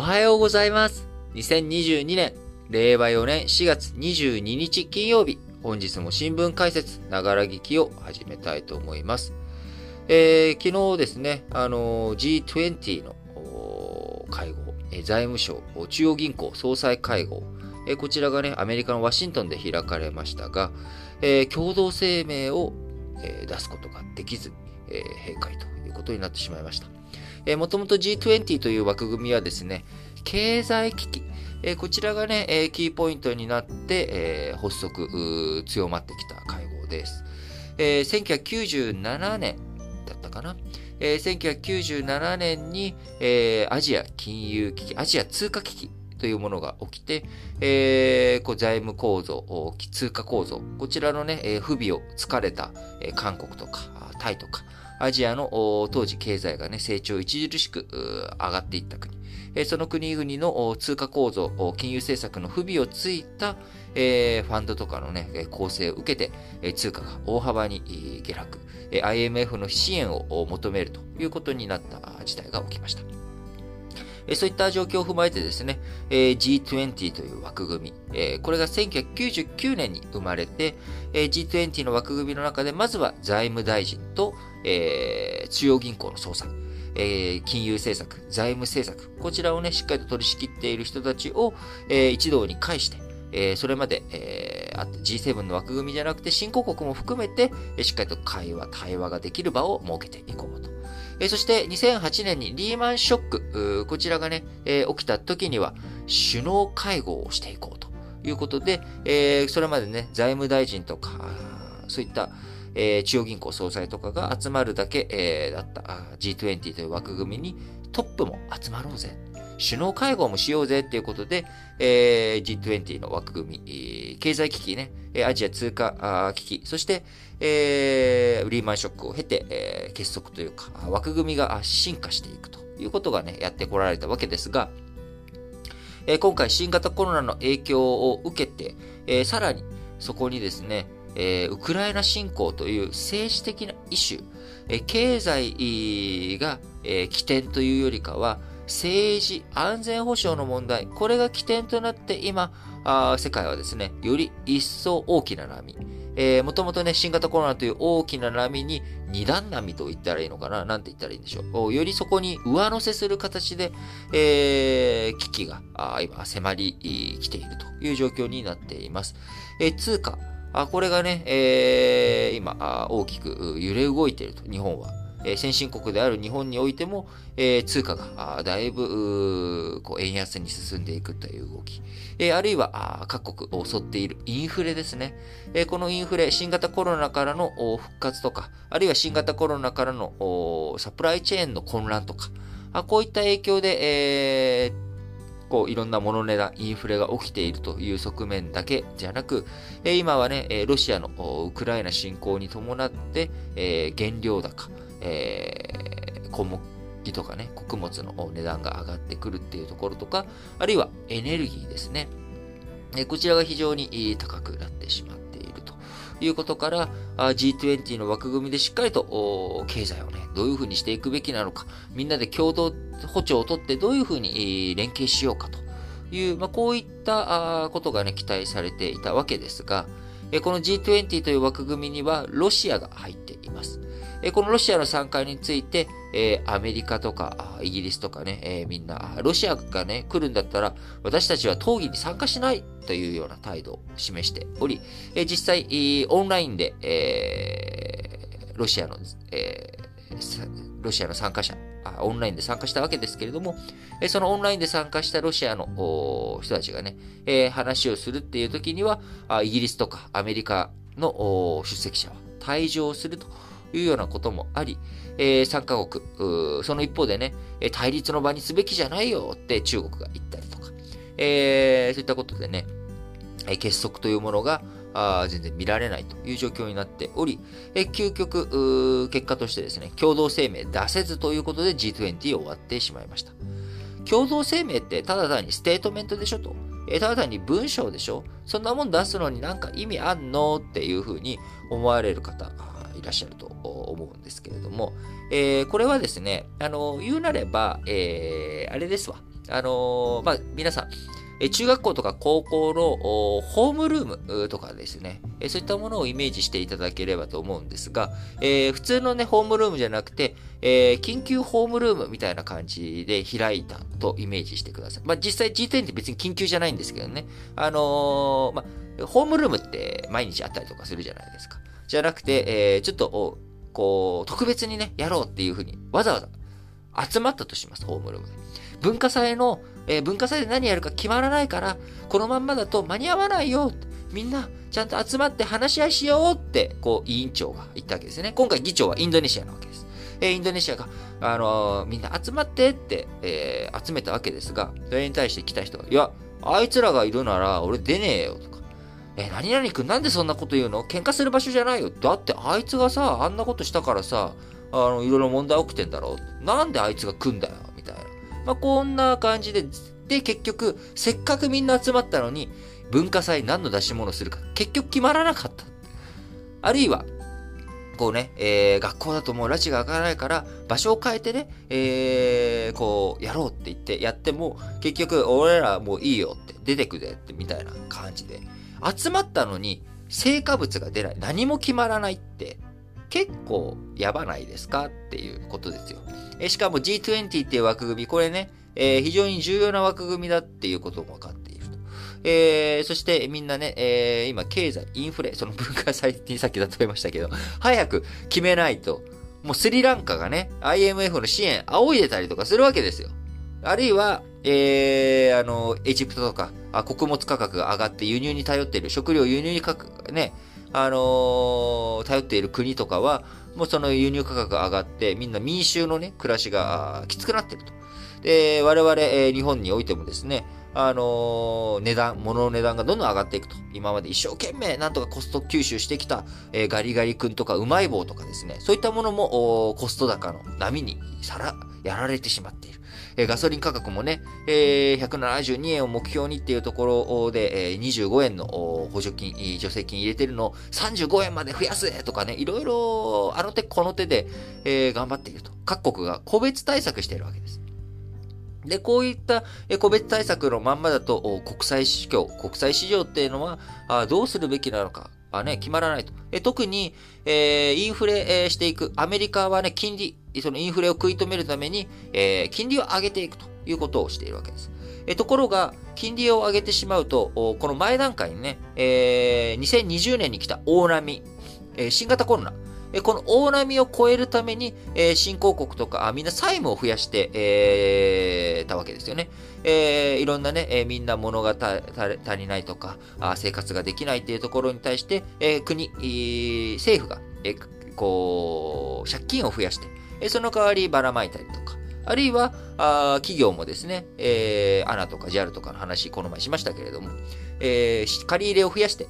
おはようございます。2022年、令和4年4月22日金曜日、本日も新聞解説、ながら聞きを始めたいと思います。えー、昨日ですね、あのー G20 の会合、え財務省、中央銀行総裁会合、えこちらがね、アメリカのワシントンで開かれましたが、えー、共同声明を、えー、出すことができず、えー、閉会ということになってしまいました。えー、もともと G20 という枠組みはですね、経済危機、えー、こちらがね、えー、キーポイントになって、えー、発足、強まってきた会合です。えー、1997年だったかな。えー、1997年に、えー、アジア金融危機、アジア通貨危機というものが起きて、えー、こう財務構造、通貨構造、こちらのね、えー、不備を突かれた、えー、韓国とかタイとか、アジアの当時経済がね、成長著しく上がっていった国。その国々の通貨構造、金融政策の不備をついた、ファンドとかのね、構成を受けて、通貨が大幅に下落、IMF の支援を求めるということになった事態が起きました。そういった状況を踏まえてですね、G20 という枠組み、これが1999年に生まれて、G20 の枠組みの中で、まずは財務大臣と、中央銀行の総裁、金融政策、財務政策、こちらをね、しっかりと取り仕切っている人たちを、一堂に会して、それまで、G7 の枠組みじゃなくて、新興国も含めて、しっかりと会話、対話ができる場を設けていこう。えそして2008年にリーマンショック、こちらがね、え起きた時には首脳会合をしていこうということで、えそれまでね、財務大臣とか、そういった、え中央銀行総裁とかが集まるだけ、えだった G20 という枠組みにトップも集まろうぜ。首脳会合もしようぜっていうことで、えー、G20 の枠組み、経済危機ね、アジア通貨危機、そして、えー、リーマンショックを経て、えー、結束というか、枠組みが進化していくということがね、やってこられたわけですが、えー、今回新型コロナの影響を受けて、えー、さらにそこにですね、えー、ウクライナ侵攻という政治的なイシュー、えー、経済が、えー、起点というよりかは、政治、安全保障の問題、これが起点となって今、あ世界はですね、より一層大きな波、えー、もともとね、新型コロナという大きな波に二段波と言ったらいいのかななんて言ったらいいんでしょう。よりそこに上乗せする形で、えー、危機があ今迫り来ているという状況になっています。えー、通貨、あこれがね、えー、今、大きく揺れ動いていると、日本は。え、先進国である日本においても、え、通貨がだいぶこう円安に進んでいくという動き、え、あるいは各国を襲っているインフレですね、え、このインフレ、新型コロナからの復活とか、あるいは新型コロナからのサプライチェーンの混乱とか、あこういった影響で、えーこういろんなもの値段、インフレが起きているという側面だけじゃなく、え今はね、ロシアのウクライナ侵攻に伴って、え原料高、えー、小麦とかね、穀物の値段が上がってくるっていうところとか、あるいはエネルギーですね。えこちらが非常に高くなってしまっているということから、G20 の枠組みでしっかりと経済をね、どういうふうにしていくべきなのか、みんなで共同歩調をとってどういうふうに連携しようかという、まあ、こういったことがね、期待されていたわけですが、この G20 という枠組みにはロシアが入っています。このロシアの参加について、えアメリカとかイギリスとかね、えみんな、ロシアがね、来るんだったら、私たちは討議に参加しないというような態度を示しており、え実際、オンラインで、えロシアの、えロシアの参加者、オンラインで参加したわけですけれども、そのオンラインで参加したロシアの人たちがね、話をするっていう時には、イギリスとかアメリカの出席者は退場するというようなこともあり、えー、3カ国、その一方でね、対立の場にすべきじゃないよって中国が言ったりとか、えー、そういったことでね、結束というものがあ全然見られないという状況になっており、え究極、結果としてですね、共同声明出せずということで G20 終わってしまいました。共同声明ってただ単にステートメントでしょと。えただ単に文章でしょそんなもん出すのになんか意味あんのっていうふうに思われる方いらっしゃると思うんですけれども、えー、これはですね、あの、言うなれば、えー、あれですわ。あの、まあ、皆さん、中学校とか高校のホームルームとかですね、そういったものをイメージしていただければと思うんですが、えー、普通のね、ホームルームじゃなくて、えー、緊急ホームルームみたいな感じで開いたとイメージしてください。まあ、実際 G10 って別に緊急じゃないんですけどね、あのー、まあ、ホームルームって毎日あったりとかするじゃないですか。じゃなくて、えー、ちょっと、こう、特別にね、やろうっていうふうに、わざわざ集まったとします、ホームルームで。文化祭のえー、文化祭で何やるか決まらないから、このまんまだと間に合わないよ。みんな、ちゃんと集まって話し合いしようって、こう、委員長が言ったわけですね。今回議長はインドネシアなわけです。えー、インドネシアが、あのー、みんな集まってって、え、集めたわけですが、それに対して来た人が、いや、あいつらがいるなら俺出ねえよとか、え、何々くんなんでそんなこと言うの？喧嘩する場所じゃないよ。だってあいつがさ、あんなことしたからさ、あの、いろいろ問題起きてんだろ？う。なんであいつが来んだよ？みたいなまあ、こんな感じで、で、結局、せっかくみんな集まったのに、文化祭何の出し物するか、結局決まらなかった。あるいは、こうね、えー、学校だともう拉致が開かないから、場所を変えてね、えー、こう、やろうって言ってやっても、結局、俺らもういいよって、出てくれって、みたいな感じで。集まったのに、成果物が出ない。何も決まらないって、結構やばないですかっていうことですよ。えしかも G20 っていう枠組み、これね、えー、非常に重要な枠組みだっていうことも分かっていると。えー、そしてみんなね、えー、今経済、インフレ、その文化祭にさっき例えましたけど、早く決めないと、もうスリランカがね、IMF の支援仰いでたりとかするわけですよ。あるいは、えー、あの、エジプトとか、あ穀物価格が上がって輸入に頼っている、食料輸入にかく、ね、あのー、頼っている国とかは、もうその輸入価格が上がって、みんな民衆のね、暮らしがきつくなってると。で、我々、え、日本においてもですね、あのー、値段、物の値段がどんどん上がっていくと。今まで一生懸命なんとかコスト吸収してきた、えー、ガリガリ君とかうまい棒とかですね、そういったものもコスト高の波にさら、やられてしまっている。えガソリン価格もね、えー、172円を目標にっていうところで、えー、25円の補助金、助成金入れてるのを35円まで増やすとかね、いろいろあの手この手で、えー、頑張っていると。各国が個別対策しているわけです。で、こういった個別対策のまんまだと、国際市況、国際市場っていうのは、どうするべきなのか、はね、決まらないと。え特に、えー、インフレ、えー、していく。アメリカはね、金利、そのインフレを食い止めるために、えー、金利を上げていくということをしているわけです。えところが、金利を上げてしまうと、この前段階にね、えー、2020年に来た大波、えー、新型コロナ、えこの大波を超えるために、えー、新興国とか、あみんな債務を増やして、えー、たわけですよね。えー、いろんなね、え、みんな物が足りないとかあ、生活ができないっていうところに対して、えー、国、政府が、え、こう、借金を増やして、え、その代わりばらまいたりとか、あるいは、あ企業もですね、えー、アナとか JAL とかの話、この前しましたけれども、えー、借り入れを増やして、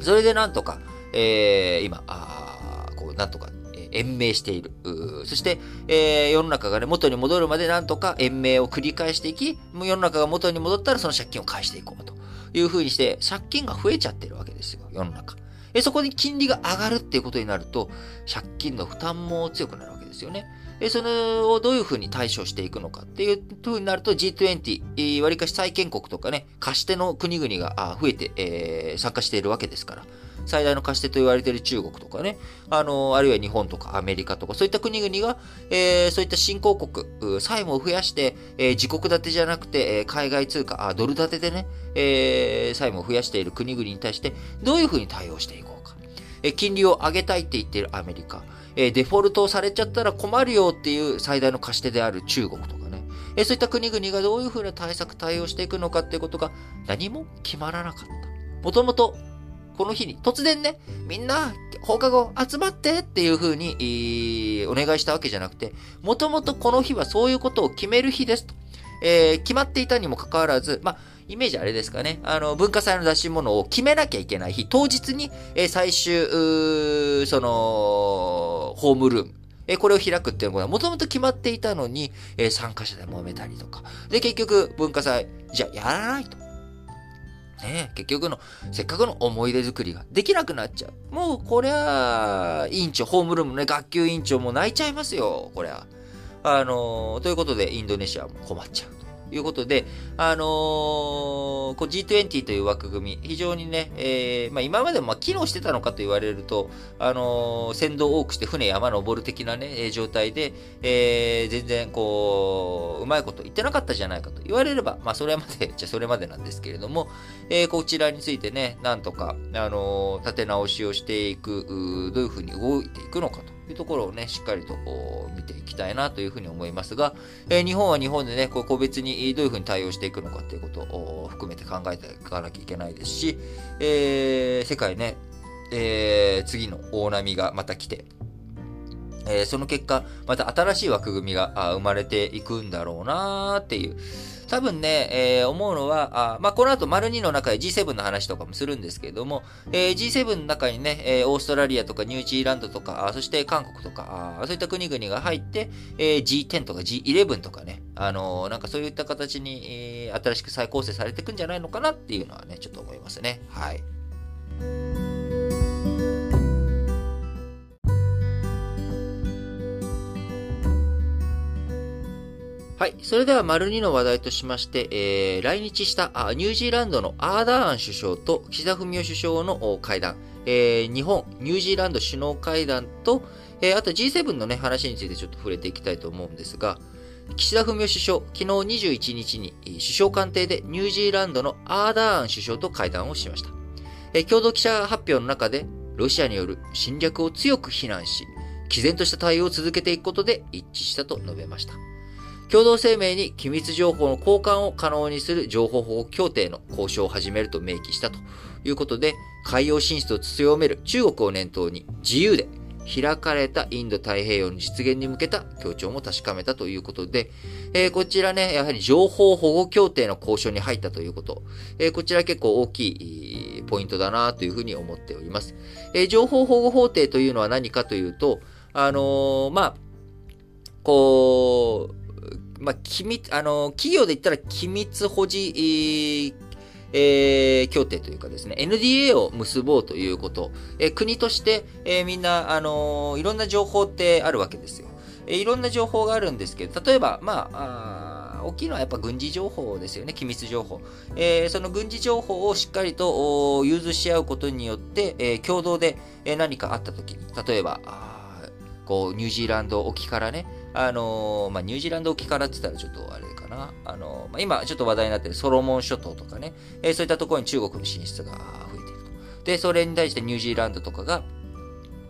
それでなんとか、えー、今、あこう、なんとか延命している。そして、えー、世の中がね、元に戻るまでなんとか延命を繰り返していき、もう世の中が元に戻ったらその借金を返していこうというふうにして、借金が増えちゃってるわけですよ、世の中。えそこに金利が上がるっていうことになると、借金の負担も強くなるわけですよね。えそれをどういうふうに対処していくのかっていうふうになると G20、割かし債権国とかね、貸し手の国々が増えて、えー、参加しているわけですから。最大の貸し手と言われている中国とかね、あの、あるいは日本とかアメリカとか、そういった国々が、えー、そういった新興国、債務を増やして、えー、自国建てじゃなくて、えー、海外通貨、あ、ドル建てでね、えー、債務を増やしている国々に対して、どういうふうに対応していこうか。えー、金利を上げたいって言っているアメリカ、え、デフォルトをされちゃったら困るよっていう最大の貸し手である中国とかね、え、そういった国々がどういうふうな対策、対応していくのかっていうことが何も決まらなかった。もともとこの日に突然ね、みんな放課後集まってっていう風に、お願いしたわけじゃなくて、もともとこの日はそういうことを決める日ですと。えー、決まっていたにもかかわらず、まあ、イメージあれですかね。あの、文化祭の出し物を決めなきゃいけない日、当日に、えー、最終、その、ホームルーム、えこれを開くっていうのはもともと決まっていたのに、え参加者で揉めたりとか。で、結局、文化祭、じゃあやらないと。ね結局の、せっかくの思い出作りができなくなっちゃう。もう、こりゃ、委員長、ホームルームね、学級委員長も泣いちゃいますよ、こりゃ。あのー、ということで、インドネシアも困っちゃういうことで、あのー、こう G20 という枠組み、非常にね、えー、まあ、今までもま機能してたのかと言われると、あのー、船頭を多くして船山登る的なね、状態で、えー、全然こう、うまいこと言ってなかったじゃないかと言われれば、まあ、それまで、じゃそれまでなんですけれども、え、こちらについてね、なんとか、あの立て直しをしていく、どういうふうに動いていくのかと。いうところをね、しっかりと見ていきたいなというふうに思いますが、えー、日本は日本でね、こう個別にどういうふうに対応していくのかということを含めて考えていかなきゃいけないですし、えー、世界ね、えー、次の大波がまた来て、えー、その結果、また新しい枠組みが生まれていくんだろうなっていう、多分ね、えー、思うのは、あまあ、この後、丸2の中で G7 の話とかもするんですけれども、えー、G7 の中にね、えー、オーストラリアとかニュージーランドとか、あそして韓国とか、あそういった国々が入って、えー、G10 とか G11 とかね、あのー、なんかそういった形に、えー、新しく再構成されていくんじゃないのかなっていうのはね、ちょっと思いますね。はい。はい。それでは、丸2の話題としまして、えー、来日したあニュージーランドのアーダーン首相と岸田文雄首相の会談、えー、日本、ニュージーランド首脳会談と、えー、あと G7 のね、話についてちょっと触れていきたいと思うんですが、岸田文雄首相、昨日21日に首相官邸でニュージーランドのアーダーン首相と会談をしました。えー、共同記者発表の中で、ロシアによる侵略を強く非難し、毅然とした対応を続けていくことで一致したと述べました。共同声明に機密情報の交換を可能にする情報保護協定の交渉を始めると明記したということで、海洋進出を強める中国を念頭に自由で開かれたインド太平洋の実現に向けた協調も確かめたということで、えー、こちらね、やはり情報保護協定の交渉に入ったということ、えー、こちら結構大きいポイントだなというふうに思っております。えー、情報保護法定というのは何かというと、あのまあ、こう、まあ、機密、あの、企業で言ったら機密保持、えー、協定というかですね、NDA を結ぼうということ。えー、国として、えー、みんな、あのいろんな情報ってあるわけですよ。えいろんな情報があるんですけど、例えば、まあ、あ大きいのはやっぱ軍事情報ですよね、機密情報。えその軍事情報をしっかりと融通し合うことによって、え共同で何かあったときに、例えば、こう、ニュージーランド沖からね、あのー、まあ、ニュージーランド沖からって言ったらちょっとあれかな。あのー、まあ、今ちょっと話題になってるソロモン諸島とかね、えー、そういったところに中国の進出が増えていると。で、それに対してニュージーランドとかが、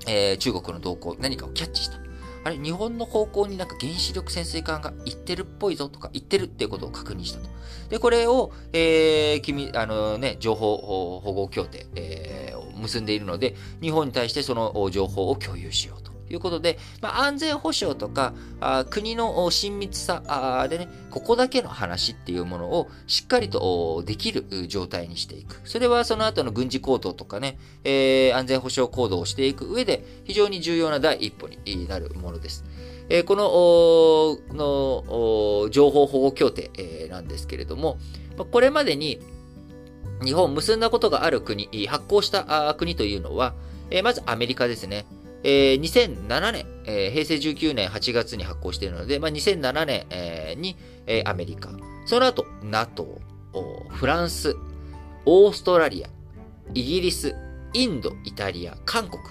えー、中国の動向、何かをキャッチした。あれ、日本の方向になんか原子力潜水艦が行ってるっぽいぞとか、行ってるっていうことを確認したと。で、これを、えー、君、あのね、情報保護協定、えー、を結んでいるので、日本に対してその情報を共有しよう。ということで、まあ、安全保障とかあ国の親密さあでね、ここだけの話っていうものをしっかりとできる状態にしていく。それはその後の軍事行動とかね、えー、安全保障行動をしていく上で非常に重要な第一歩になるものです。えー、このの情報保護協定、えー、なんですけれども、これまでに日本結んだことがある国、発行した国というのは、えまずアメリカですね。えー、2007年、えー、平成19年8月に発行しているので、まあ、2007年、えー、に、えー、アメリカ、その後 NATO、フランス、オーストラリア、イギリス、インド、イタリア、韓国、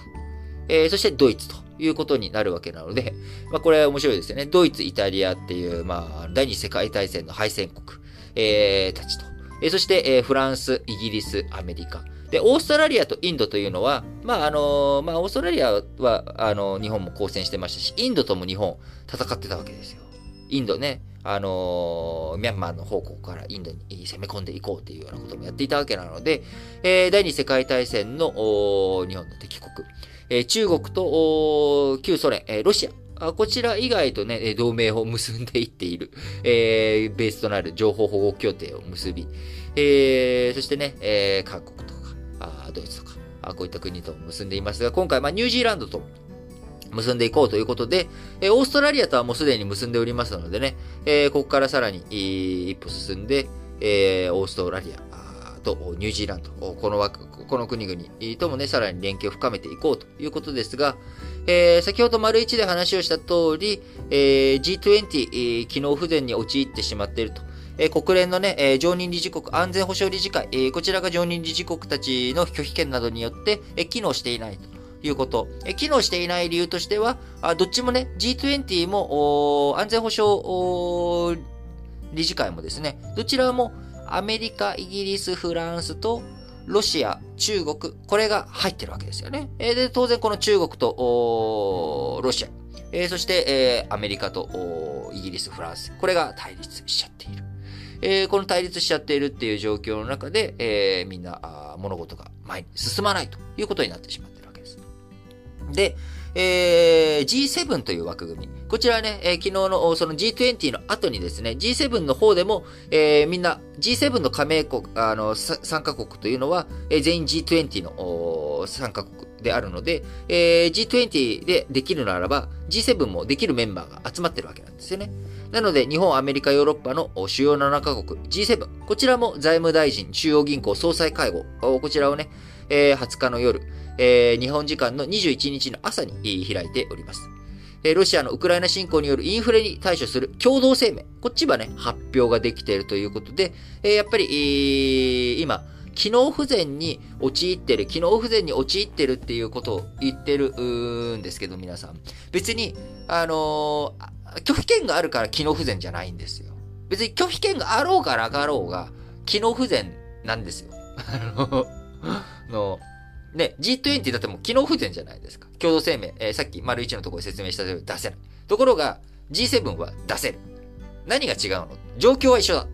えー、そしてドイツということになるわけなので、まあ、これは面白いですよね。ドイツ、イタリアっていう、まあ、第二次世界大戦の敗戦国、えー、たちと。えー、そして、えー、フランス、イギリス、アメリカ。で、オーストラリアとインドというのは、まあ、あの、まあ、オーストラリアは、あの、日本も交戦してましたし、インドとも日本戦ってたわけですよ。インドね、あのミャンマーの方向からインドに攻め込んでいこうっていうようなこともやっていたわけなので、えー、第二次世界大戦の日本の敵国、えー、中国と旧ソ連、えー、ロシア、こちら以外とね、同盟を結んでいっている、えー、ベースとなる情報保護協定を結び、えー、そしてね、えー、韓国とあドイツとかあ、こういった国と結んでいますが、今回、まあ、ニュージーランドと結んでいこうということで、え、オーストラリアとはもうすでに結んでおりますのでね、えー、ここからさらに一歩進んで、えー、オーストラリアとニュージーランド、この枠、この国々ともね、さらに連携を深めていこうということですが、えー、先ほど丸一で話をした通り、えー、G20、えー、機能不全に陥ってしまっていると。え国連のね、え常任理事国安全保障理事会、えこちらが常任理事国たちの拒否権などによって、え機能していないと。いうこと。え機能していない理由としては、あどっちもね、G20 も安全保障理事会もですね、どちらもアメリカ、イギリス、フランスとロシア、中国、これが入ってるわけですよね。えで、当然この中国とロシア、えそして、えアメリカとイギリス、フランス、これが対立しちゃっている。えこの対立しちゃっているっていう状況の中で、えみんな物事が前に進まないということになってしまってるわけです。で、えー、G7 という枠組み。こちらね、えー、昨日のその G20 の後にですね、G7 の方でも、えー、みんな、G7 の加盟国、あの、参加国というのは、えー、全員 G20 の参加国であるので、えー、G20 でできるならば、G7 もできるメンバーが集まってるわけなんですよね。なので、日本、アメリカ、ヨーロッパの主要7カ国、G7、こちらも財務大臣、中央銀行総裁会合、こちらをね、えー、20日の夜、えー、日本時間の21日の朝に開いております。ロシアのウクライナ侵攻によるインフレに対処する共同声明。こっちはね、発表ができているということで、やっぱり、今、機能不全に陥ってる、機能不全に陥ってるっていうことを言ってるんですけど、皆さん。別に、あのー、拒否権があるから機能不全じゃないんですよ。別に拒否権があろうがなかろうが、機能不全なんですよ。あの、ね、G20 だっても機能不全じゃないですか。共同声明、えー、さっき丸1のところで説明したように出せない。ところが、G7 は出せる。何が違うの？状況は一緒だ。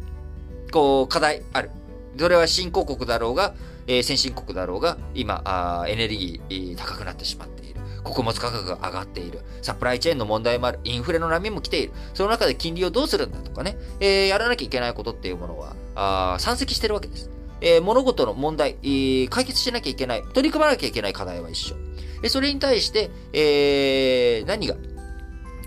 こう、課題ある。それは新興国だろうが、えー、先進国だろうが、今あ、エネルギー高くなってしまっている。穀物価格が上がっている。サプライチェーンの問題もある。インフレの波も来ている。その中で金利をどうするんだとかね、えー、やらなきゃいけないことっていうものは、あ山積してるわけです。えー、物事の問題、えー、解決しなきゃいけない、取り組まなきゃいけない課題は一緒。でそれに対して、えー、何が、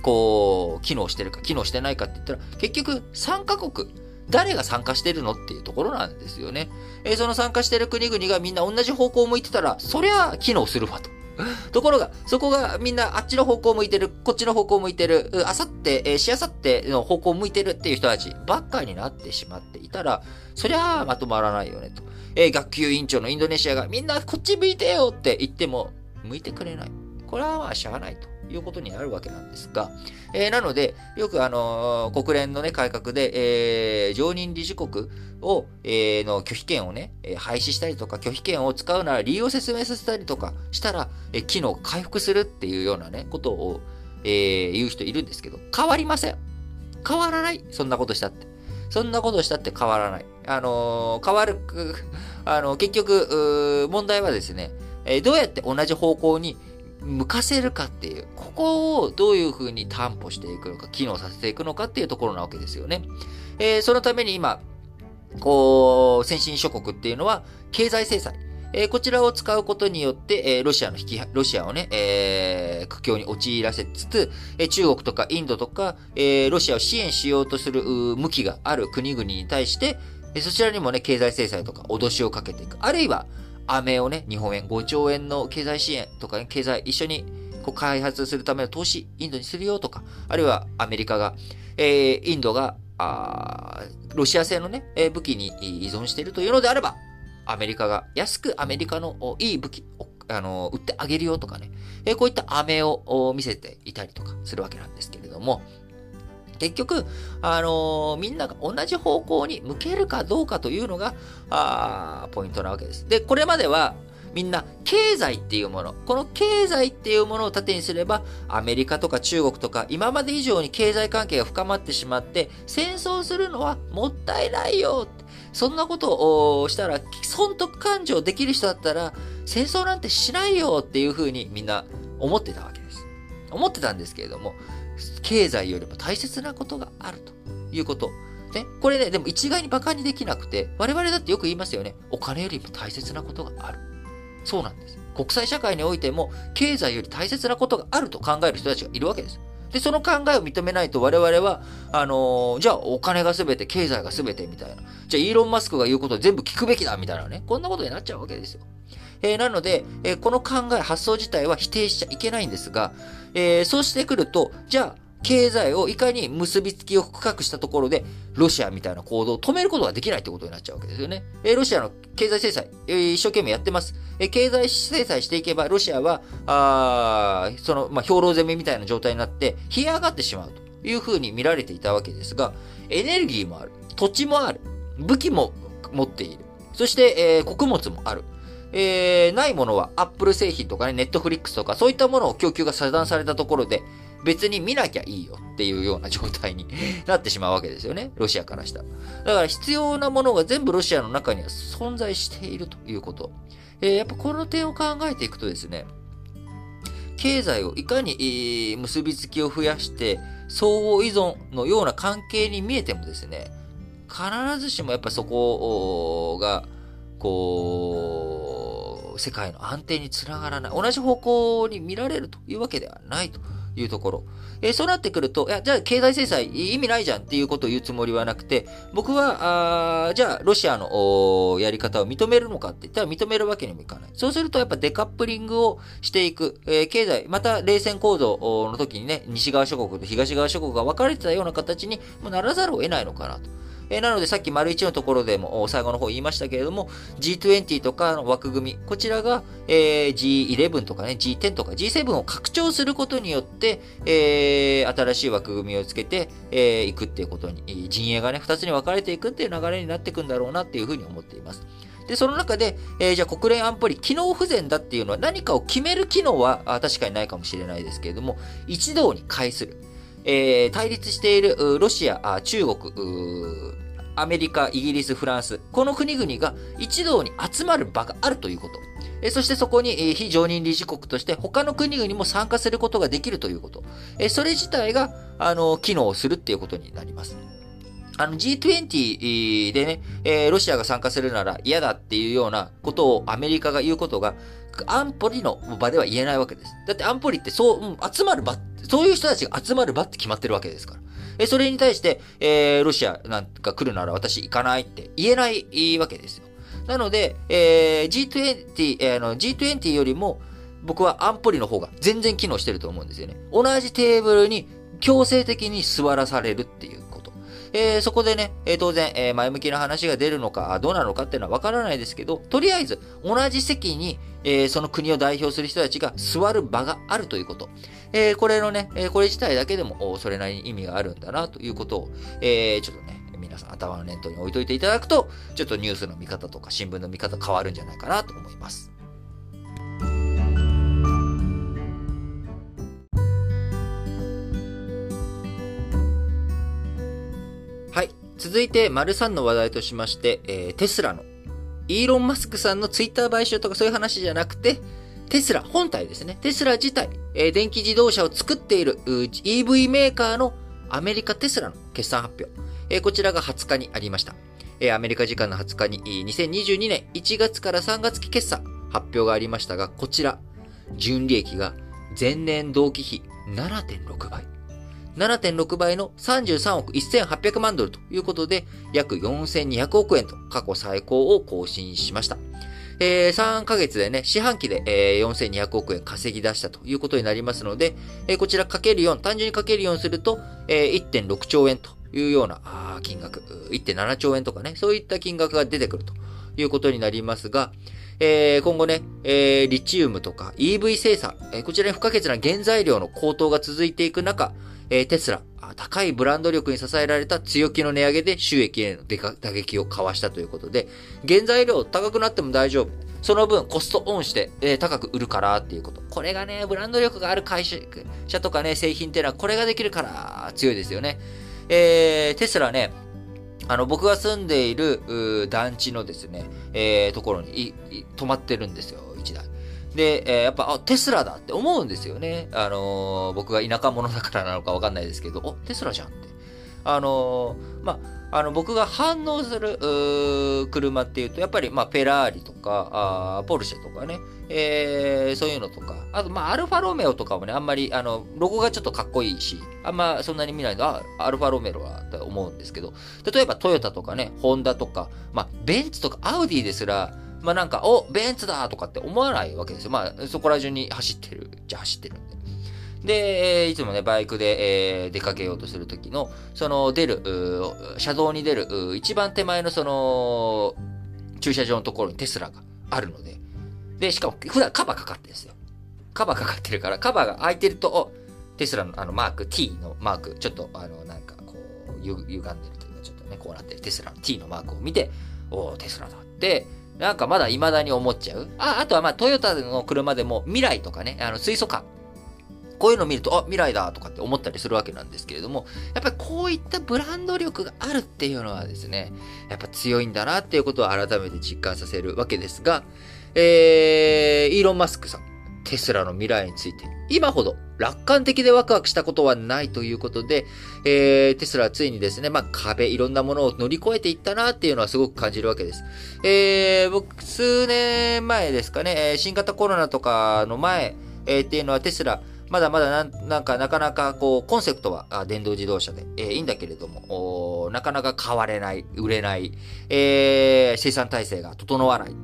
こう、機能してるか、機能してないかって言ったら、結局、参加国、誰が参加してるのっていうところなんですよね。えー、その参加してる国々がみんな同じ方向を向いてたら、そりゃ機能するわと。ところが、そこがみんなあっちの方向を向いてる、こっちの方向を向いてる、あさって、えー、しあさっての方向を向いてるっていう人たちばっかりになってしまっていたら、そりゃあまとまらないよねと。えー、学級委員長のインドネシアがみんなこっち向いてよって言っても、向いてくれない。これはまあしゃあないと。いうことになるわけなんですが、えー、なので、よくあのー、国連のね、改革で、えー、常任理事国を、えー、の拒否権をね、廃止したりとか、拒否権を使うなら理由を説明させたりとかしたら、え機能回復するっていうようなね、ことを、えー、言う人いるんですけど、変わりません。変わらない。そんなことしたって。そんなことしたって変わらない。あの変わる、あの、結局、問題はですね、えどうやって同じ方向に向かせるかっていう、ここをどういうふうに担保していくのか、機能させていくのかっていうところなわけですよね。えー、そのために今、こう、先進諸国っていうのは、経済制裁。えー、こちらを使うことによって、えー、ロシアの引き、ロシアをね、えー、苦境に陥らせつつ、えー、中国とかインドとか、えー、ロシアを支援しようとする向きがある国々に対して、えー、そちらにもね、経済制裁とか脅しをかけていく。あるいは、飴をね、日本円5兆円の経済支援とか、ね、経済一緒にこう開発するための投資、インドにするよとか、あるいはアメリカが、えー、インドが、あロシア製のねえ、武器に依存しているというのであれば、アメリカが安くアメリカのいい武器をあの売ってあげるよとかね、えー、こういった飴を見せていたりとかするわけなんですけれども、結局、あのー、みんなが同じ方向に向けるかどうかというのが、あポイントなわけです。で、これまでは、みんな経済っていうもの、この経済っていうものを盾にすれば、アメリカとか中国とか、今まで以上に経済関係が深まってしまって、戦争するのはもったいないよ。そんなことをしたら、損得感情できる人だったら、戦争なんてしないよっていうふうにみんな思ってたわけです。思ってたんですけれども、経済よりも大切なことがあるということ。ね、これね、でも一概に馬鹿にできなくて、我々だってよく言いますよね。お金よりも大切なことがある。そうなんです。国際社会においても、経済より大切なことがあると考える人たちがいるわけです。で、その考えを認めないと我々は、あのー、じゃあお金が全て、経済が全てみたいな。じゃあイーロン・マスクが言うことを全部聞くべきだみたいなね。こんなことになっちゃうわけですよ。えー、なので、えー、この考え、発想自体は否定しちゃいけないんですが、えー、そうしてくると、じゃあ、経済をいかに結びつきを深くしたところで、ロシアみたいな行動を止めることができないってことになっちゃうわけですよね。えロシアの経済制裁、え一生懸命やってます。え経済制裁していけば、ロシアは、あその、まあ、兵糧攻めみたいな状態になって、干上がってしまうというふうに見られていたわけですが、エネルギーもある。土地もある。武器も持っている。そして、えー、穀物もある。えー、ないものは、アップル製品とかね、ネットフリックスとか、そういったものを供給が遮断されたところで、別に見なきゃいいよっていうような状態に なってしまうわけですよね。ロシアからしたら。だから必要なものが全部ロシアの中には存在しているということ。えー、やっぱこの点を考えていくとですね、経済をいかに、結びつきを増やして、相互依存のような関係に見えてもですね、必ずしもやっぱそこが、こう、世界の安定につながらない。同じ方向に見られるというわけではないというところ。えー、そうなってくると、いや、じゃあ経済制裁意味ないじゃんっていうことを言うつもりはなくて、僕は、あじゃあロシアのやり方を認めるのかって言ったら認めるわけにもいかない。そうするとやっぱデカップリングをしていく。えー、経済、また冷戦構造の時にね、西側諸国と東側諸国が分かれてたような形にもならざるを得ないのかなと。えー、なのでさっき丸1のところでも最後の方言いましたけれども、G20 とかの枠組み、こちらが、えー、G11 とかね、G10 とか G7 を拡張することによって、えー、新しい枠組みをつけてい、えー、くっていうことに、陣営がね、2つに分かれていくっていう流れになっていくんだろうなっていうふうに思っています。で、その中で、えー、じゃあ国連安保理、機能不全だっていうのは何かを決める機能は確かにないかもしれないですけれども、一堂に会する。えー、対立しているロシア、中国、アメリカ、イギリス、フランス、この国々が一堂に集まる場があるということ。えそしてそこに、非常任理事国として他の国々も参加することができるということ。えそれ自体が、あの、機能するっていうことになります。あの G20 でね、え、ロシアが参加するなら嫌だっていうようなことをアメリカが言うことが、安保理の場では言えないわけです。だって安保理ってそう、うん、集まる場、そういう人たちが集まる場って決まってるわけですから。えそれに対して、えー、ロシアなんか来るなら私行かないって言えないわけですよ。なので、えー、G20、えー、の G20 よりも僕は安保理の方が全然機能してると思うんですよね。同じテーブルに強制的に座らされるっていう。えー、そこでね、えー、当然、えー、前向きな話が出るのか、どうなのかっていうのはわからないですけど、とりあえず、同じ席に、えその国を代表する人たちが座る場があるということ。えこれのね、えこれ自体だけでも、それなりに意味があるんだな、ということを、えちょっとね、皆さん頭の念頭に置いといていただくと、ちょっとニュースの見方とか新聞の見方変わるんじゃないかなと思います。続いて、丸3の話題としまして、えー、テスラの、イーロン・マスクさんのツイッター買収とかそういう話じゃなくて、テスラ本体ですね。テスラ自体、えー、電気自動車を作っている EV メーカーのアメリカテスラの決算発表。えー、こちらが20日にありました。えー、アメリカ時間の20日に2022年1月から3月期決算発表がありましたが、こちら、純利益が前年同期比7.6倍。7.6倍の33億1800万ドルということで、約4200億円と過去最高を更新しました。えー、3ヶ月でね、四半期で、えー、4200億円稼ぎ出したということになりますので、えー、こちらかける4、単純にかける4すると、えー、1.6兆円というようなあ金額、1.7兆円とかね、そういった金額が出てくるということになりますが、えー、今後ね、えー、リチウムとか EV 生産、えー、こちらに不可欠な原材料の高騰が続いていく中、えー、テスラ、高いブランド力に支えられた強気の値上げで収益への打撃を交わしたということで、原材料高くなっても大丈夫。その分コストオンして、えー、高く売るからっていうこと。これがね、ブランド力がある会社とかね、製品っていうのはこれができるから強いですよね。えー、テスラね、あの、僕が住んでいる団地のですね、えー、ところに止まってるんですよ、一台。で、えー、やっぱ、あ、テスラだって思うんですよね。あのー、僕が田舎者だからなのかわかんないですけど、お、テスラじゃんって。あのー、まあ、の、僕が反応する、車っていうと、やっぱり、まあ、フェラーリとか、あポルシェとかね、えー、そういうのとか、あと、ま、アルファロメオとかもね、あんまり、あの、ロゴがちょっとかっこいいし、あんまそんなに見ないと、あ、アルファロメオはと思うんですけど、例えばトヨタとかね、ホンダとか、まあ、ベンツとかアウディですら、まあなんか、お、ベンツだとかって思わないわけですよ。まあそこら中に走ってる、じゃあ走ってるんで。で、いつもね、バイクで、えー、出かけようとするときの、その出る、車道に出る、一番手前のその、駐車場のところにテスラがあるので、で、しかも普段カバーかかってるんですよ。カバーかかってるから、カバーが開いてると、テスラのあのマーク、T のマーク、ちょっとあの、なんかこう、ゆ歪んでるというか、ちょっとね、こうなってるテスラの T のマークを見て、おテスラだって、なんかまだ未だに思っちゃう？あ、あとはまあトヨタの車でも未来とかね、あの水素化。こういうのを見ると、あ、未来だとかって思ったりするわけなんですけれども、やっぱりこういったブランド力があるっていうのはですね、やっぱ強いんだなっていうことを改めて実感させるわけですが、えー、イーロン・マスクさん、テスラの未来について、今ほど楽観的でワクワクしたことはないということで、えー、テスラはついにですね、まあ、壁、いろんなものを乗り越えていったなっていうのはすごく感じるわけです。えー、僕、数年前ですかね、新型コロナとかの前、えー、っていうのはテスラ、まだまだななんかなかなかこうコンセプトは電動自動車で、えー、いいんだけれども、なかなか買われない、売れない、えー、生産体制が整わない、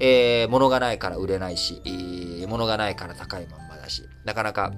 えー、物がないから売れないし、えー、物がないから高いまんまだし、なかなか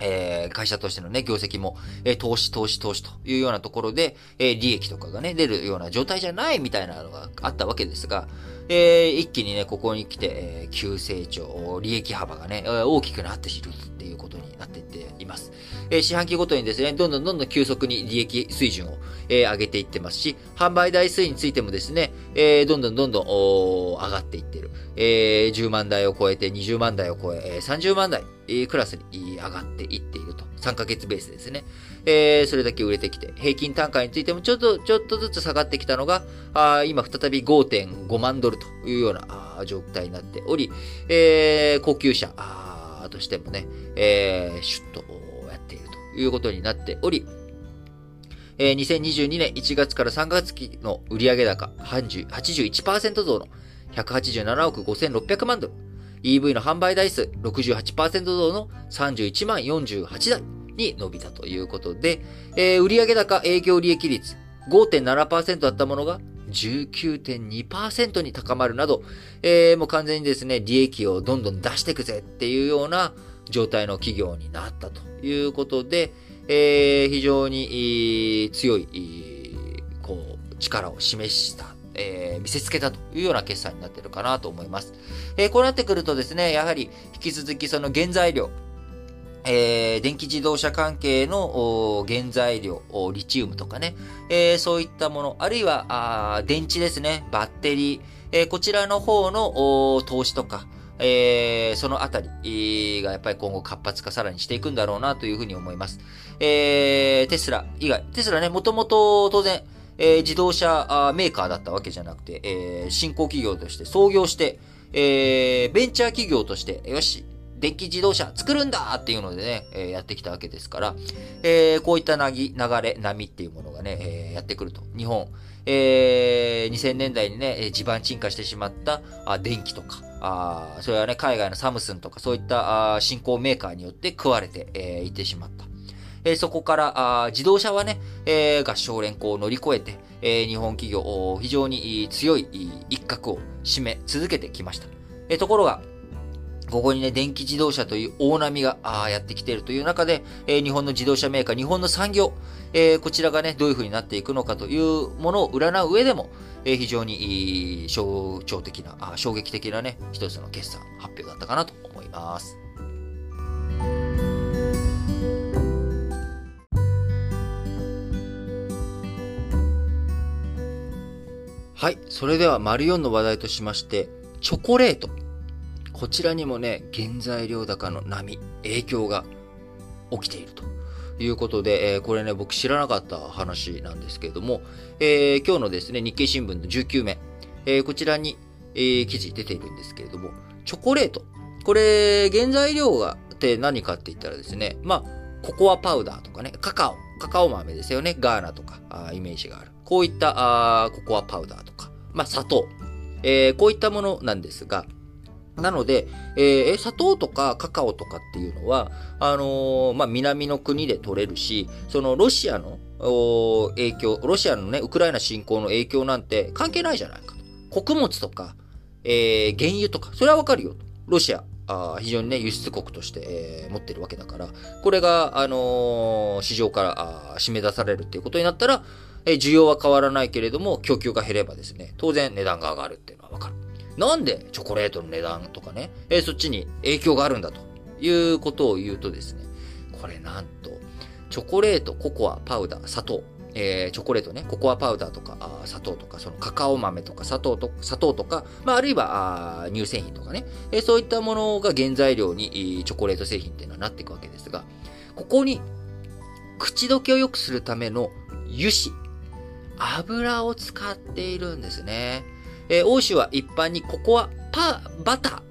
えー、会社としてのね、業績も、えー、投資、投資、投資というようなところで、えー、利益とかがね、出るような状態じゃないみたいなのがあったわけですが、えー、一気にね、ここに来て、えー、急成長、利益幅がね、大きくなっているっていうことになっていっています。えー、四半期ごとにですね、どんどんどんどん急速に利益水準を、え、上げていってますし、販売台数についてもですね、え、どんどんどんどん上がっていってる。え、10万台を超えて20万台を超え、30万台、クラスに上がっていっていると。3ヶ月ベースですね。えー、それだけ売れてきて、平均単価についてもちょっと、ちょっとずつ下がってきたのが、あ今再び5.5万ドルというような状態になっており、えー、高級車としてもね、えー、シュッといるということになっており、えー、2022年1月から3月期の売上高81%増の187億5600万ドル。EV の販売台数68%増の31万48台に伸びたということで、えー、売上高営業利益率5.7%だったものが19.2%に高まるなど、えー、もう完全にですね、利益をどんどん出していくぜっていうような状態の企業になったということで、えー、非常に強い、こう、力を示したえー、見せつけたというような決算になっているかなと思います。えー、こうなってくるとですね、やはり引き続きその原材料、えー、電気自動車関係の原材料、リチウムとかね、えー、そういったもの、あるいはあ電池ですね、バッテリー、えー、こちらの方の投資とか、えー、そのあたりがやっぱり今後活発化さらにしていくんだろうなというふうに思います。えー、テスラ以外、テスラね、もともと当然、えー、自動車メーカーだったわけじゃなくて、えー、新興企業として創業して、えー、ベンチャー企業として、よし、電気自動車作るんだっていうのでね、えー、やってきたわけですから、えー、こういったなぎ流れ、波っていうものがね、えー、やってくると。日本、えー、2000年代にね、地盤沈下してしまったあ電気とか、あそれはね、海外のサムスンとかそういったあ新興メーカーによって食われて、えー、いってしまった。えー、そこからあ自動車はね、えー、合唱連行を乗り越えて、えー、日本企業を、非常に強い一角を占め続けてきました。えー、ところが、ここにね、電気自動車という大波がやってきているという中で、えー、日本の自動車メーカー、日本の産業、えー、こちらがね、どういう風になっていくのかというものを占う上でも、えー、非常に象徴的なあ、衝撃的なね、一つの決算発表だったかなと思います。はい。それでは、丸4の話題としまして、チョコレート。こちらにもね、原材料高の波、影響が起きているということで、えー、これね、僕知らなかった話なんですけれども、えー、今日のですね、日経新聞の19面、えー、こちらに、えー、記事出ているんですけれども、チョコレート。これ、原材料がって何かって言ったらですね、まあ、ココアパウダーとかね、カカオ、カカオ豆ですよね、ガーナとか、あイメージがある。こういったあココアパウダーとか、まあ、砂糖、えー、こういったものなんですが、なので、えー、砂糖とかカカオとかっていうのは、あのー、まあ、南の国で取れるし、そのロシアの影響、ロシアのね、ウクライナ侵攻の影響なんて関係ないじゃないかと。穀物とか、えー、原油とか、それはわかるよと。ロシア、あ非常にね、輸出国として、えー、持ってるわけだから、これが、あのー、市場からあ締め出されるっていうことになったら、えー、需要は変わらないけれども、供給が減ればですね、当然値段が上がるっていうのはわかる。なんでチョコレートの値段とかね、えー、そっちに影響があるんだということを言うとですね、これなんと、チョコレート、ココア、パウダー、砂糖、えー、チョコレートね、ココアパウダーとか、あ砂糖とか、そのカカオ豆とか、砂糖と砂糖とか、まあ、あるいはあ乳製品とかね、えー、そういったものが原材料にチョコレート製品っていうのはなっていくわけですが、ここに口どけを良くするための油脂、油を使っているんですね。えー、欧州は一般にココアパバター、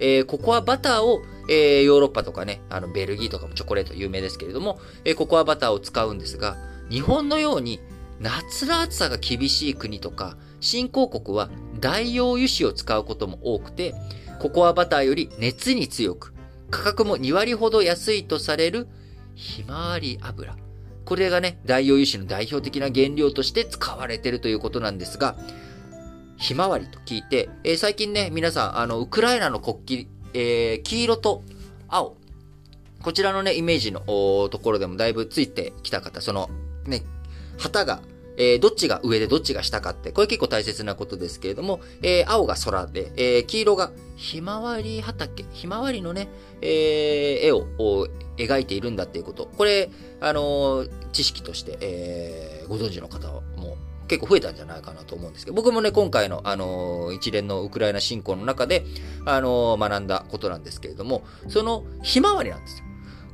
えー、ココアバターをえー、ヨーロッパとかね、あの、ベルギーとかもチョコレート有名ですけれども、えー、ココアバターを使うんですが、日本のように夏の暑さが厳しい国とか、新興国は代用油脂を使うことも多くて、ココアバターより熱に強く、価格も2割ほど安いとされるひまわり油。これがね、代用油脂の代表的な原料として使われているということなんですが、ひまわりと聞いて、えー、最近ね、皆さん、あの、ウクライナの国旗、えー、黄色と青、こちらのね、イメージのところでもだいぶついてきた方、そのね、旗が、えー、どっちが上でどっちが下かって、これ結構大切なことですけれども、えー、青が空で、えー、黄色がひまわり畑、ひまわりのね、えー、絵を描いているんだっていうこと。これ、あの知識として、えー、ご存知の方も結構増えたんじゃないかなと思うんですけど、僕もね、今回の、あの一連のウクライナ侵攻の中で、あの学んだことなんですけれども、そのひまわりなんですよ。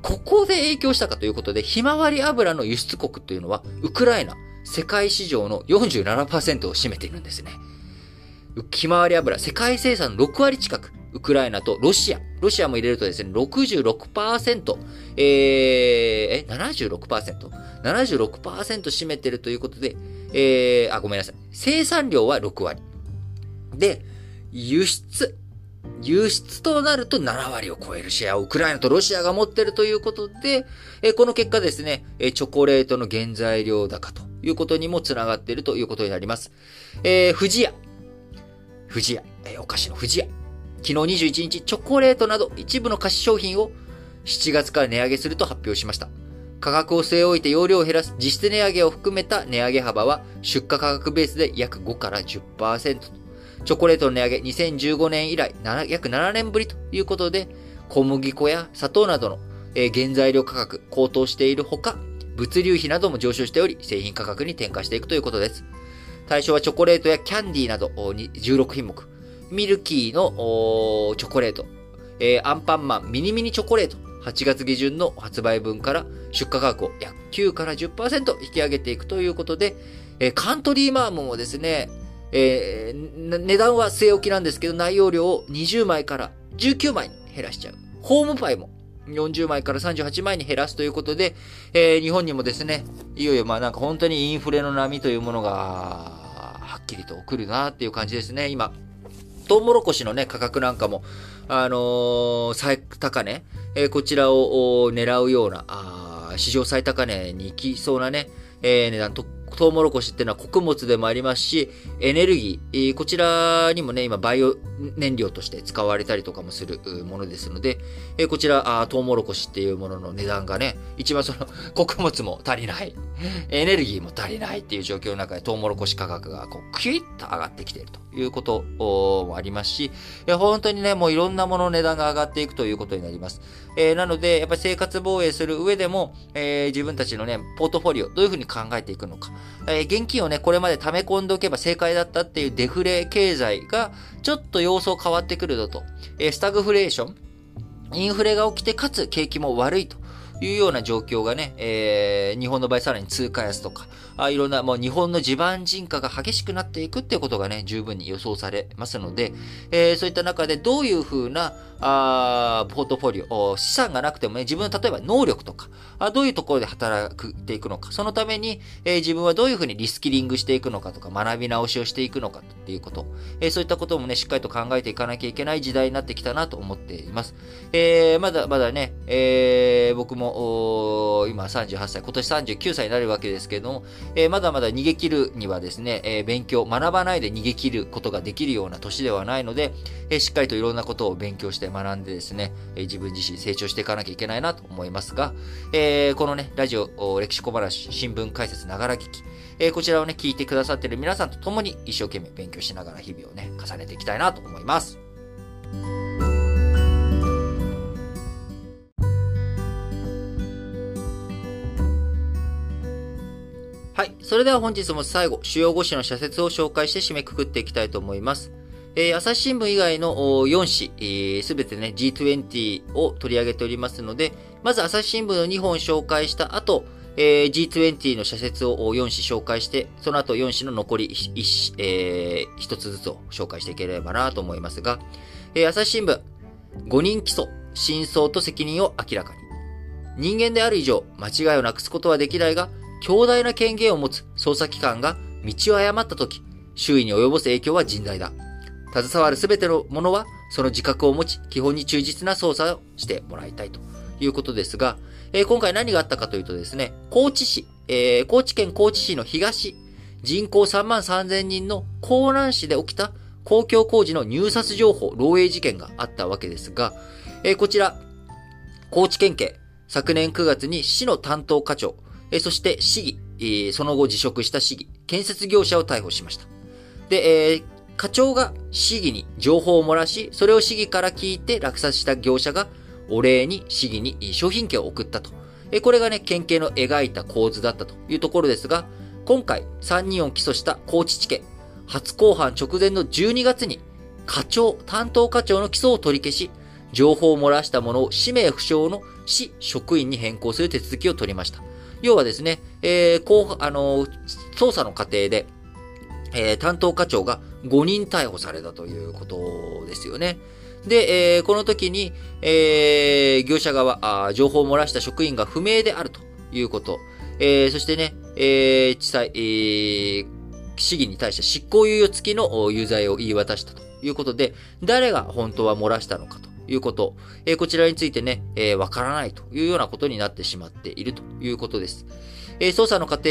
ここで影響したかということで、ひまわり油の輸出国というのは、ウクライナ、世界市場の47%を占めているんですね。ひまわり油、世界生産の6割近く、ウクライナとロシア、ロシアも入れるとですね、66%、えー、え、76%、76%占めてるということで、えー、あ、ごめんなさい。生産量は6割。で、輸出、輸出となると7割を超えるシェアをウクライナとロシアが持ってるということで、えこの結果ですね、えチョコレートの原材料高ということにもつながっているということになります。えー、富士屋。富士屋。えー、お菓子の富士屋。昨日21日、チョコレートなど一部の菓子商品を7月から値上げすると発表しました。価格を据え置いて容量を減らす実質値上げを含めた値上げ幅は出荷価格ベースで約5から10%。チョコレートの値上げ2015年以来約7年ぶりということで、小麦粉や砂糖などの原材料価格高騰しているほか、物流費なども上昇しており、製品価格に転嫁していくということです。対象はチョコレートやキャンディーなど16品目。ミルキーのチョコレート、えー、アンパンマンミニミニチョコレート、8月下旬の発売分から出荷価格を約9から10%引き上げていくということで、えー、カントリーマームもですね、えー、値段は据え置きなんですけど、内容量を20枚から19枚に減らしちゃう。ホームパイも40枚から38枚に減らすということで、えー、日本にもですね、いよいよまあなんか本当にインフレの波というものが、はっきりと来るなっていう感じですね、今。トウモロコシのね、価格なんかも、あのー、最高値、えー、こちらを狙うような、あ史上最高値に行きそうなね、えー、値段。とトウモロコシっていうのは穀物でもありますし、エネルギー、こちらにもね、今バイオ燃料として使われたりとかもするものですので、えこちらあ、トウモロコシっていうものの値段がね、一番その、穀物も足りない、エネルギーも足りないっていう状況の中でトウモロコシ価格がこう、キュイッと上がってきていると。いうこともありますし、本当にね、もういろんなものの値段が上がっていくということになります。えー、なので、やっぱり生活防衛する上でも、えー、自分たちのね、ポートフォリオ、どういうふうに考えていくのか。えー、現金をね、これまで溜め込んでおけば正解だったっていうデフレ経済が、ちょっと様相変わってくるぞと。えスタグフレーション、インフレが起きて、かつ景気も悪いと。いうような状況がね、えー、日本の場合さらに通貨安とか、あいろんな、もう日本の地盤沈下が激しくなっていくっていうことがね、十分に予想されますので、えー、そういった中でどういうふうな、あポートフォリオ、資産がなくてもね、自分の例えば能力とか、あどういうところで働くていくのか、そのために、えー、自分はどういうふうにリスキリングしていくのかとか、学び直しをしていくのかっていうこと、えー、そういったこともね、しっかりと考えていかなきゃいけない時代になってきたなと思っています。えー、まだまだね、えー、僕も、今38歳、今年39歳になるわけですけれども、えー、まだまだ逃げ切るにはですね、えー、勉強、学ばないで逃げ切ることができるような年ではないので、えー、しっかりといろんなことを勉強して学んでですね、え自分自身成長していかなきゃいけないなと思いますが、えー、このね、ラジオ、歴史小話、新聞解説、ながら聞き、え、こちらをね、聞いてくださっている皆さんと共に一生懸命勉強しながら日々をね、重ねていきたいなと思います。はい。それでは本日も最後、主要5紙の社説を紹介して締めくくっていきたいと思います。えー、朝日新聞以外の4紙、す、べ、てね、G20 を取り上げておりますので、まず朝日新聞の2本紹介した後、えー、G20 の社説を4紙紹介して、その後4紙の残り 1,、えー、1つずつを紹介していければなと思いますが、えー、朝日新聞、5人起訴、真相と責任を明らかに。人間である以上、間違いをなくすことはできないが、強大な権限を持つ捜査機関が道を誤ったとき、周囲に及ぼす影響は甚大だ。携わるすべてのものは、その自覚を持ち、基本に忠実な捜査をしてもらいたいということですが、えー、今回何があったかというとですね、高知市、えー、高知県高知市の東、人口3万3000人の江南市で起きた公共工事の入札情報漏洩事件があったわけですが、えー、こちら、高知県警、昨年9月に市の担当課長、えそして市議、えその後辞職した市議、建設業者を逮捕しました。で、えー、課長が市議に情報を漏らし、それを市議から聞いて落札した業者がお礼に市議に商品券を送ったと。えこれがね、県警の描いた構図だったというところですが、今回3人を起訴した高知地検、初公判直前の12月に課長、担当課長の起訴を取り消し、情報を漏らした者を氏名不詳の市職員に変更する手続きを取りました。要はですね、えー、こう、あの、捜査の過程で、えー、担当課長が5人逮捕されたということですよね。で、えー、この時に、えー、業者側あ、情報を漏らした職員が不明であるということ。えー、そしてね、えー、地裁、えー、市議に対して執行猶予付きの有罪を言い渡したということで、誰が本当は漏らしたのかということ、えー、こちらについてね、えー、わからないというようなことになってしまっているということです。えー、捜査の過程、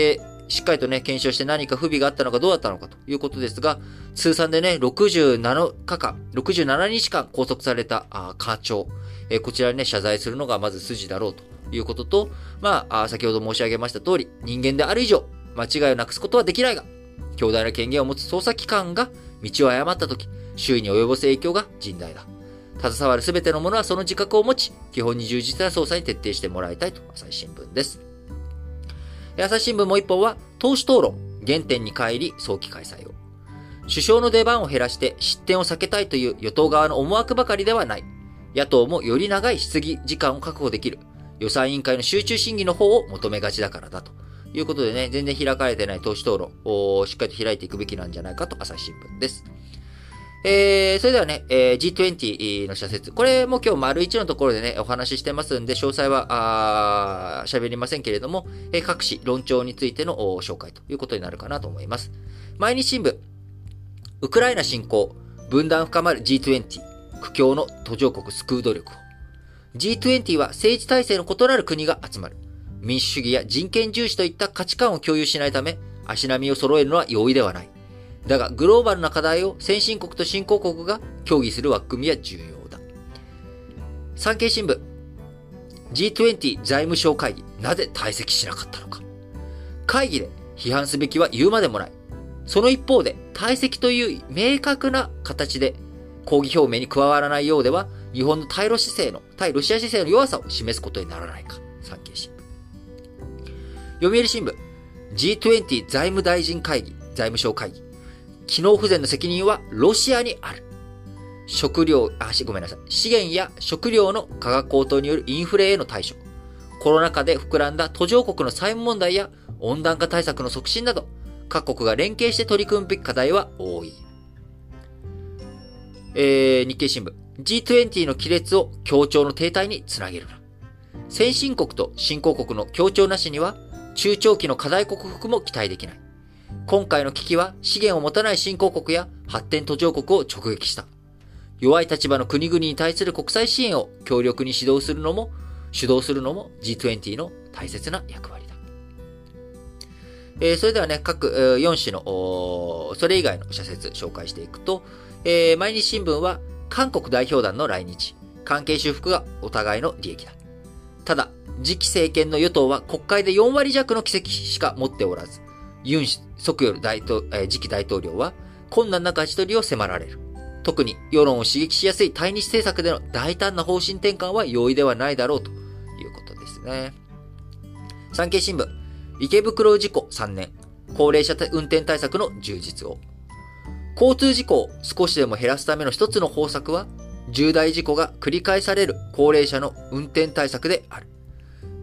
しっかりとね、検証して何か不備があったのかどうだったのかということですが、通算でね、67日間、67日間拘束されたあ課長、えー、こちらにね、謝罪するのがまず筋だろうということと、まあ、あ先ほど申し上げました通り、人間である以上、間違いをなくすことはできないが、強大な権限を持つ捜査機関が道を誤ったとき、周囲に及ぼす影響が甚大だ。携わるすべてのものはその自覚を持ち、基本に充実な捜査に徹底してもらいたいと、朝日新聞です。朝日新聞もう一本は、党首討論、原点に帰り、早期開催を。首相の出番を減らして失点を避けたいという与党側の思惑ばかりではない。野党もより長い質疑時間を確保できる。予算委員会の集中審議の方を求めがちだからだと。いうことでね、全然開かれてない党首討論をしっかりと開いていくべきなんじゃないかと朝日新聞です。えー、それではね、えー、G20 の社説。これも今日丸1のところでね、お話ししてますんで、詳細は、あ喋りませんけれども、えー、各紙論調についての紹介ということになるかなと思います。毎日新聞、ウクライナ侵攻、分断深まる G20、苦境の途上国救う努力を。G20 は政治体制の異なる国が集まる。民主主義や人権重視といった価値観を共有しないため、足並みを揃えるのは容易ではない。だが、グローバルな課題を先進国と新興国が協議する枠組みは重要だ。産経新聞、G20 財務省会議、なぜ退席しなかったのか。会議で批判すべきは言うまでもない。その一方で、退席という明確な形で抗議表明に加わらないようでは、日本の対ロ姿勢の、対ロシア姿勢の弱さを示すことにならないか。産経新聞。読売新聞、G20 財務大臣会議、財務省会議。機能不全の責任はロシアにある。食料、あ、ごめんなさい。資源や食料の価格高騰によるインフレへの対処。コロナ禍で膨らんだ途上国の債務問題や温暖化対策の促進など、各国が連携して取り組むべき課題は多い。えー、日経新聞。G20 の亀裂を協調の停滞につなげるな。先進国と新興国の協調なしには、中長期の課題克服も期待できない。今回の危機は資源を持たない新興国や発展途上国を直撃した。弱い立場の国々に対する国際支援を強力に指導するのも、主導するのも G20 の大切な役割だ。えー、それではね、各、えー、4種の、それ以外の社説紹介していくと、えー、毎日新聞は韓国代表団の来日、関係修復がお互いの利益だ。ただ、次期政権の与党は国会で4割弱の議席しか持っておらず、ユン・ソクヨル大統、えー、次期大統領は困難な勝ち取りを迫られる。特に世論を刺激しやすい対日政策での大胆な方針転換は容易ではないだろうということですね。産経新聞、池袋事故3年、高齢者運転対策の充実を。交通事故を少しでも減らすための一つの方策は、重大事故が繰り返される高齢者の運転対策である。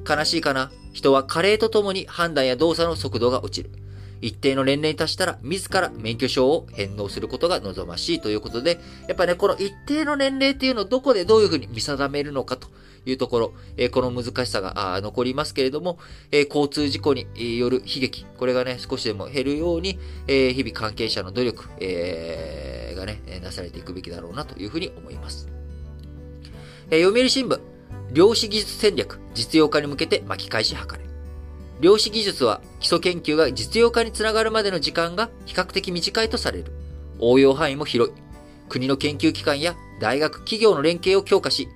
悲しいかな人は加齢とともに判断や動作の速度が落ちる。一定の年齢に達したら自ら免許証を返納することが望ましいということで、やっぱね、この一定の年齢っていうのをどこでどういうふうに見定めるのかというところ、えー、この難しさが残りますけれども、えー、交通事故による悲劇、これがね、少しでも減るように、えー、日々関係者の努力、えがね、なされていくべきだろうなというふうに思います。え読売新聞、量子技術戦略、実用化に向けて巻き返し図れ。量子技術は基礎研究が実用化につながるまでの時間が比較的短いとされる。応用範囲も広い。国の研究機関や大学、企業の連携を強化し、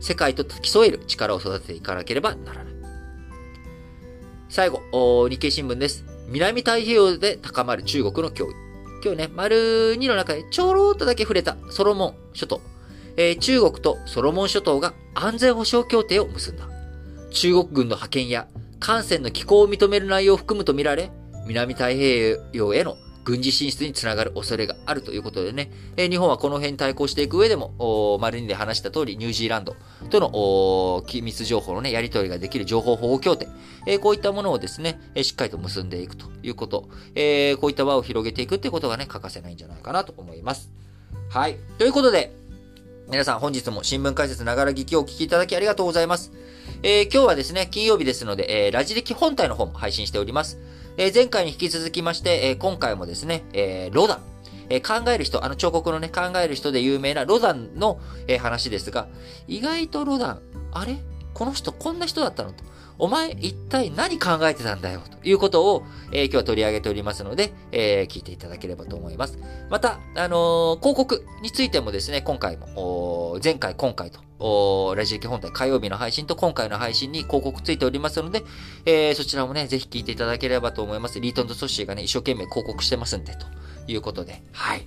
世界と競える力を育てていかなければならない。最後、日経新聞です。南太平洋で高まる中国の脅威。今日ね、丸2の中でちょろっとだけ触れたソロモン諸島。えー、中国とソロモン諸島が安全保障協定を結んだ。中国軍の派遣や艦船の寄港を認める内容を含むとみられ、南太平洋への軍事進出につながる恐れがあるということでね、え日本はこの辺に対抗していく上でも、丸2で話した通り、ニュージーランドとの機密情報のね、やり取りができる情報保護協定、えこういったものをですね、えしっかりと結んでいくということ、えこういった輪を広げていくってことがね、欠かせないんじゃないかなと思います。はい。ということで、皆さん本日も新聞解説ながら聞きをお聞きいただきありがとうございます。えー、今日はですね、金曜日ですので、えー、ラジ歴本体の方も配信しております。えー、前回に引き続きまして、え、今回もですね、え、ロダン。え、考える人、あの彫刻のね、考える人で有名なロダンの、え、話ですが、意外とロダン、あれ？この人こんな人だったの？と。お前一体何考えてたんだよということを、えー、今日は取り上げておりますので、えー、聞いていただければと思います。また、あのー、広告についてもですね、今回も、前回、今回と、ラジオ機本体火曜日の配信と今回の配信に広告ついておりますので、えー、そちらもね、ぜひ聞いていただければと思います。リートンとソッシーがね、一生懸命広告してますんで、ということで、はい。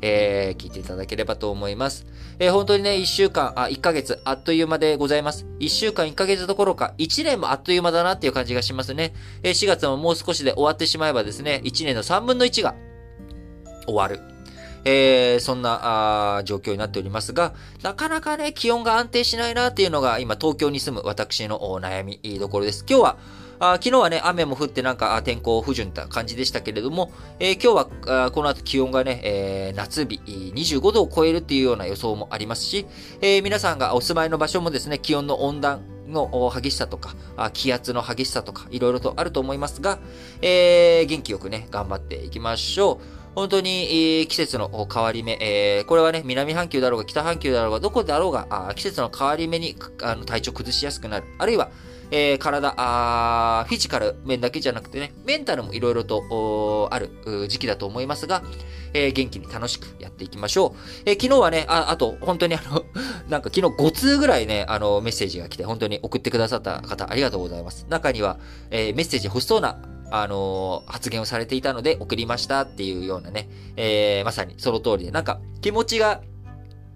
えー、聞いていただければと思います。えー、本当にね、1週間、あ、1ヶ月、あっという間でございます。1週間、1ヶ月どころか、1年もあっという間だなっていう感じがしますね。えー、4月ももう少しで終わってしまえばですね、1年の3分の1が終わる。えー、そんなあ状況になっておりますが、なかなかね、気温が安定しないなっていうのが今東京に住む私の悩みどころです。今日はあ昨日はね、雨も降ってなんか天候不順な感じでしたけれども、えー、今日はこの後気温がね、えー、夏日25度を超えるっていうような予想もありますし、えー、皆さんがお住まいの場所もですね、気温の温暖の激しさとか、気圧の激しさとか、いろいろとあると思いますが、えー、元気よくね、頑張っていきましょう。本当に、季節の変わり目、えー、これはね、南半球だろうが北半球だろうが、どこだろうが、季節の変わり目にあの体調崩しやすくなる。あるいは、えー、体あ、フィジカル面だけじゃなくてね、メンタルもいろいろとある時期だと思いますが、えー、元気に楽しくやっていきましょう。えー、昨日はね、あ、あと、本当にあの、なんか昨日5通ぐらいね、あの、メッセージが来て、本当に送ってくださった方、ありがとうございます。中には、えー、メッセージ欲しそうなあの、発言をされていたので送りましたっていうようなね、え、まさにその通りで、なんか気持ちが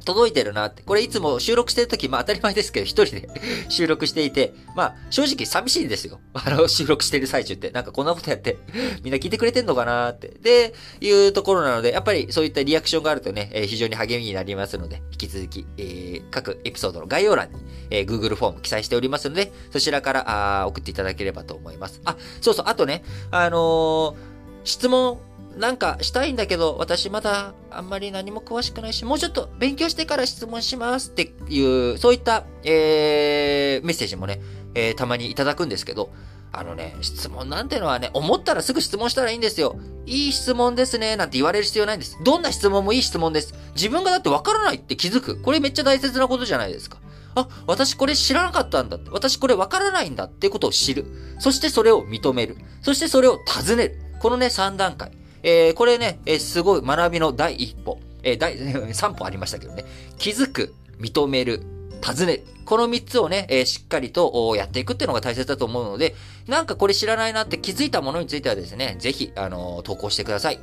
届いてるなって。これいつも収録してるとき、まあ当たり前ですけど、一人で 収録していて、まあ正直寂しいんですよ。あの、収録してる最中って。なんかこんなことやって、みんな聞いてくれてんのかなって。で、いうところなので、やっぱりそういったリアクションがあるとね、えー、非常に励みになりますので、引き続き、えー、各エピソードの概要欄に、えー、Google フォーム記載しておりますので、そちらからあ送っていただければと思います。あ、そうそう、あとね、あの質問、なんかしたいんだけど、私まだあんまり何も詳しくないし、もうちょっと勉強してから質問しますっていう、そういった、えー、メッセージもね、えー、たまにいただくんですけど、あのね、質問なんてのはね、思ったらすぐ質問したらいいんですよ。いい質問ですね、なんて言われる必要ないんです。どんな質問もいい質問です。自分がだってわからないって気づく。これめっちゃ大切なことじゃないですか。あ、私これ知らなかったんだって。私これわからないんだってことを知る。そしてそれを認める。そしてそれを尋ねる。このね、3段階。えー、これね、えー、すごい学びの第一歩。えー、第 3歩ありましたけどね。気づく、認める、尋ねる。この3つをね、えー、しっかりとやっていくっていうのが大切だと思うので、なんかこれ知らないなって気づいたものについてはですね、ぜひ、あのー、投稿してください。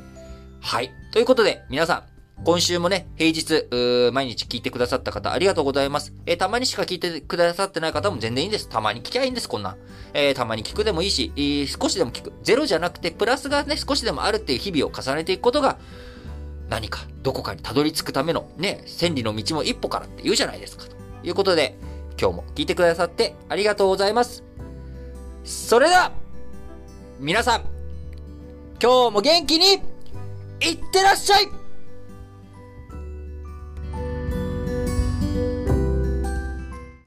はい。ということで、皆さん、今週もね、平日、毎日聞いてくださった方、ありがとうございます。えー、たまにしか聞いてくださってない方も全然いいんです。たまに聞きゃいいんです、こんな。えー、たまに聞くでもいいし、えー、少しでも聞く。ゼロじゃなくて、プラスがね、少しでもあるっていう日々を重ねていくことが、何か、どこかにたどり着くための、ね、千里の道も一歩からって言うじゃないですか。ということで、今日も聞いてくださってありがとうございます。それでは、皆さん、今日も元気に、いってらっしゃい